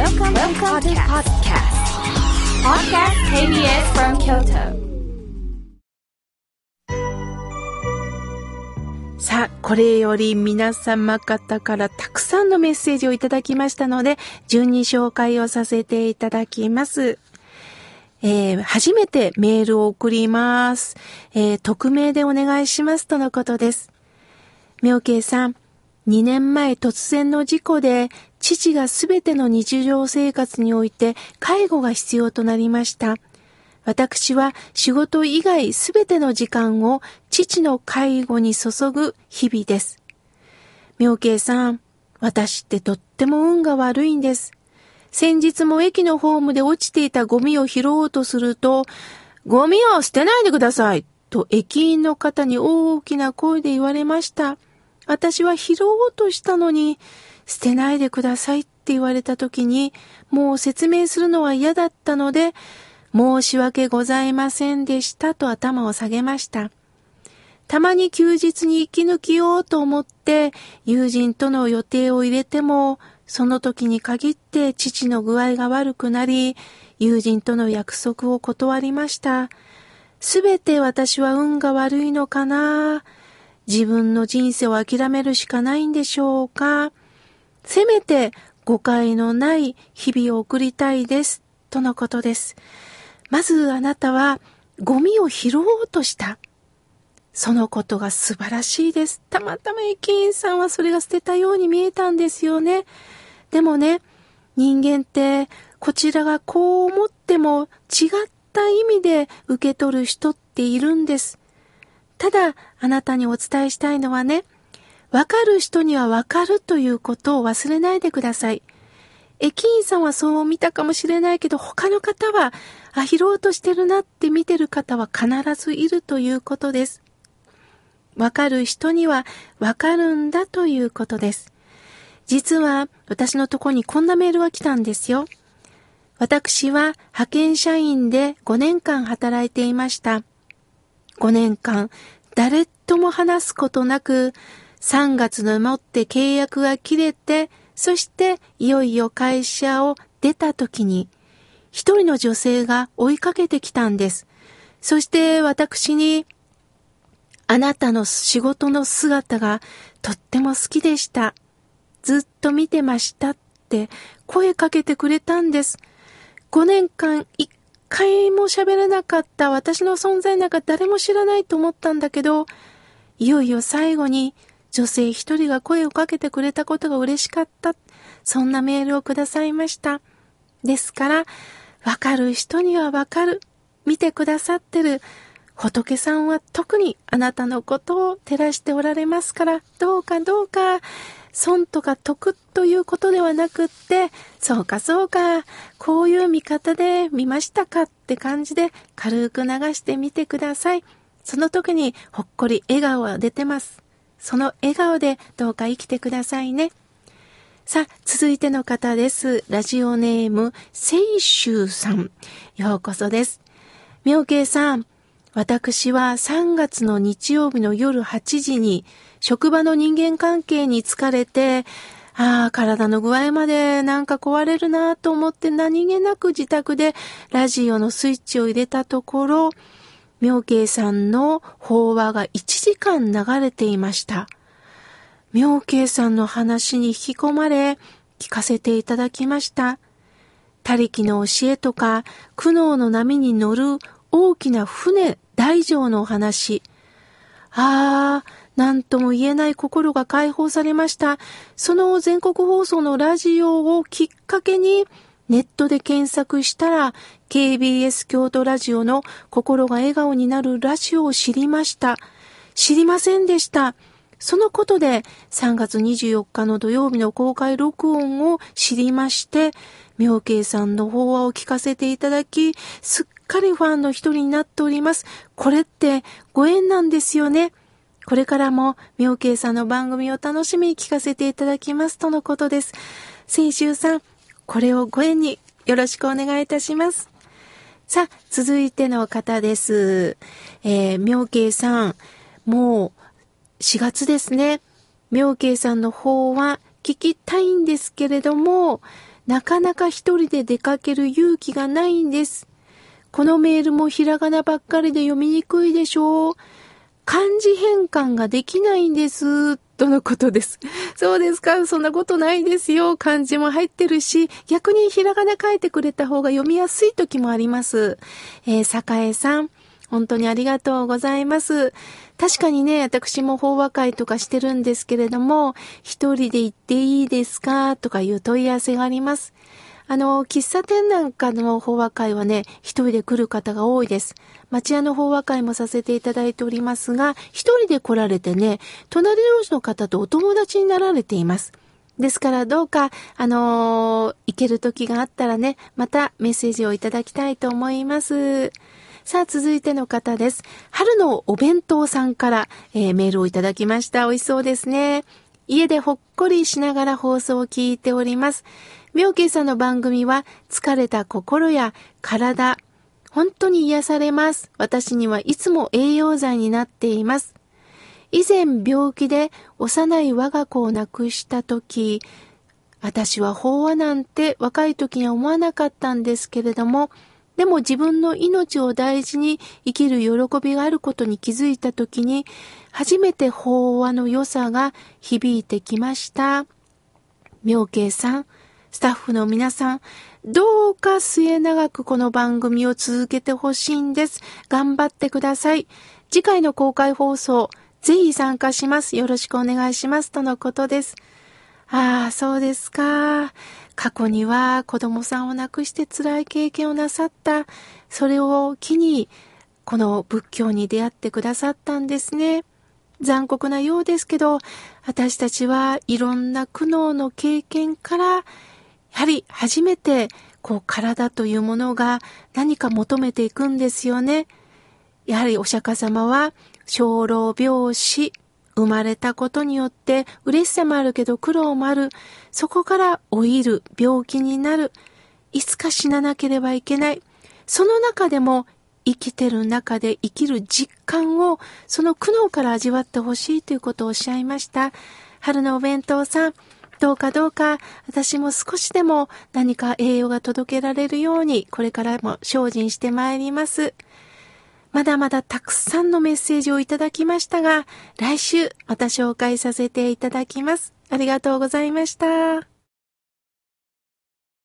Welcome, Welcome to podcast. Podcast KBS from Kyoto. さあ、これより皆様方からたくさんのメッセージをいただきましたので、順に紹介をさせていただきます。えー初めてメールを送ります。えー匿名でお願いしますとのことです。妙慶さん、2年前突然の事故で、父がすべての日常生活において介護が必要となりました。私は仕事以外すべての時間を父の介護に注ぐ日々です。妙慶さん、私ってとっても運が悪いんです。先日も駅のホームで落ちていたゴミを拾おうとすると、ゴミを捨てないでくださいと駅員の方に大きな声で言われました。私は拾おうとしたのに、捨てないでくださいって言われた時に、もう説明するのは嫌だったので、申し訳ございませんでしたと頭を下げました。たまに休日に息抜きようと思って友人との予定を入れても、その時に限って父の具合が悪くなり、友人との約束を断りました。すべて私は運が悪いのかな自分の人生を諦めるしかないんでしょうか？せめて誤解のない日々を送りたいです。とのことです。まずあなたはゴミを拾おうとした。そのことが素晴らしいです。たまたま駅員さんはそれが捨てたように見えたんですよね。でもね、人間ってこちらがこう思っても違った意味で受け取る人っているんです。ただあなたにお伝えしたいのはね、わかる人にはわかるということを忘れないでください。駅員さんはそう見たかもしれないけど、他の方は、あ、拾おうとしてるなって見てる方は必ずいるということです。わかる人にはわかるんだということです。実は私のとこにこんなメールが来たんですよ。私は派遣社員で5年間働いていました。5年間誰とも話すことなく3月のもって契約が切れてそしていよいよ会社を出た時に一人の女性が追いかけてきたんです。そして私にあなたの仕事の姿がとっても好きでした。ずっと見てましたって声かけてくれたんです。5年間一回も喋らなかった私の存在なんか誰も知らないと思ったんだけど、いよいよ最後に女性一人が声をかけてくれたことが嬉しかった。そんなメールをくださいました。ですから、わかる人にはわかる。見てくださってる仏さんは特にあなたのことを照らしておられますから、どうかどうか、損とか得ということではなくって、そうかそうか、こういう見方で見ましたかって感じで軽く流してみてください。その時にほっこり笑顔が出てます。その笑顔でどうか生きてくださいね。さあ、続いての方です。ラジオネーム、せいしゅうさん。ようこそです。妙慶さん、私は3月の日曜日の夜8時に職場の人間関係に疲れて、ああ、体の具合までなんか壊れるなと思って何気なく自宅でラジオのスイッチを入れたところ、妙慶さんの法話が1時間流れていました。妙慶さんの話に引き込まれ、聞かせていただきました。他力の教えとか、苦悩の波に乗る大きな船、大乗のお話。ああ、なんとも言えない心が解放されました。その全国放送のラジオをきっかけに、ネットで検索したら、KBS 京都ラジオの心が笑顔になるラジオを知りました。知りませんでした。そのことで3月24日の土曜日の公開録音を知りまして、妙慶さんの法話を聞かせていただき、すっかりファンの一人になっております。これってご縁なんですよね。これからも妙慶さんの番組を楽しみに聞かせていただきますとのことです。先週さん、これをご縁によろしくお願いいたします。さあ、続いての方です。えー、妙慶さん、もう4月ですね。妙慶さんの方は聞きたいんですけれども、なかなか一人で出かける勇気がないんです。このメールもひらがなばっかりで読みにくいでしょう。漢字変換ができないんです。とのことです。そうですかそんなことないですよ。漢字も入ってるし、逆にひらがな書いてくれた方が読みやすい時もあります。えー、栄さん、本当にありがとうございます。確かにね、私も法話会とかしてるんですけれども、一人で行っていいですか？とかいう問い合わせがあります。あの、喫茶店なんかの法話会はね、一人で来る方が多いです。町屋の法話会もさせていただいておりますが、一人で来られてね、隣同士の方とお友達になられています。ですからどうか、あのー、行ける時があったらね、またメッセージをいただきたいと思います。さあ、続いての方です。春のお弁当さんから、えー、メールをいただきました。美味しそうですね。家でほっこりしながら放送を聞いております。妙慶さんの番組は疲れた心や体、本当に癒されます。私にはいつも栄養剤になっています。以前病気で幼い我が子を亡くした時、私は法話なんて若い時には思わなかったんですけれども、でも自分の命を大事に生きる喜びがあることに気づいたときに、初めて法話の良さが響いてきました。妙慶さん、スタッフの皆さん、どうか末永くこの番組を続けてほしいんです。頑張ってください。次回の公開放送、ぜひ参加します。よろしくお願いします。とのことです。ああ、そうですか。過去には子供さんを亡くして辛い経験をなさった。それを機に、この仏教に出会ってくださったんですね。残酷なようですけど、私たちはいろんな苦悩の経験から、やはり初めて、こう体というものが何か求めていくんですよね。やはりお釈迦様は、生老病死、生まれたことによって嬉しさもあるけど苦労もある。そこから老いる、病気になる。いつか死ななければいけない。その中でも生きてる中で生きる実感をその苦悩から味わってほしいということをおっしゃいました。春のお弁当さん、どうかどうか私も少しでも何か栄養が届けられるようにこれからも精進してまいります。まだまだたくさんのメッセージをいただきましたが、来週また紹介させていただきます。ありがとうございました。